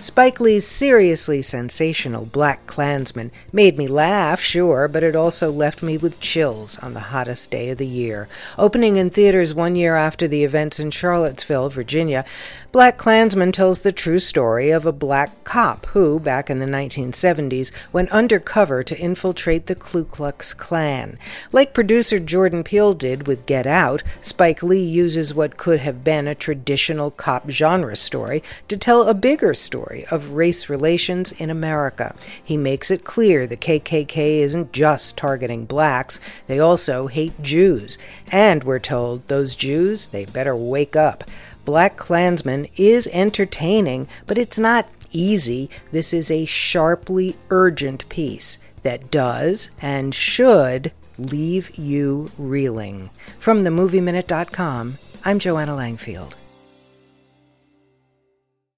Spike Lee's seriously sensational BlacKKKlansman made me laugh, sure, but it also left me with chills on the hottest day of the year. Opening in theaters one year after the events in Charlottesville, Virginia, BlacKKKlansman tells the true story of a black cop who, back in the 1970s, went undercover to infiltrate the Ku Klux Klan. Like producer Jordan Peele did with Get Out, Spike Lee uses what could have been a traditional cop genre story to tell a bigger story of race relations in America. He makes it clear the KKK isn't just targeting blacks, they also hate Jews. And we're told those Jews, they better wake up. BlacKKKlansman is entertaining, but it's not easy. This is a sharply urgent piece that does and should leave you reeling. From themovieminute.com, I'm Joanna Langfield.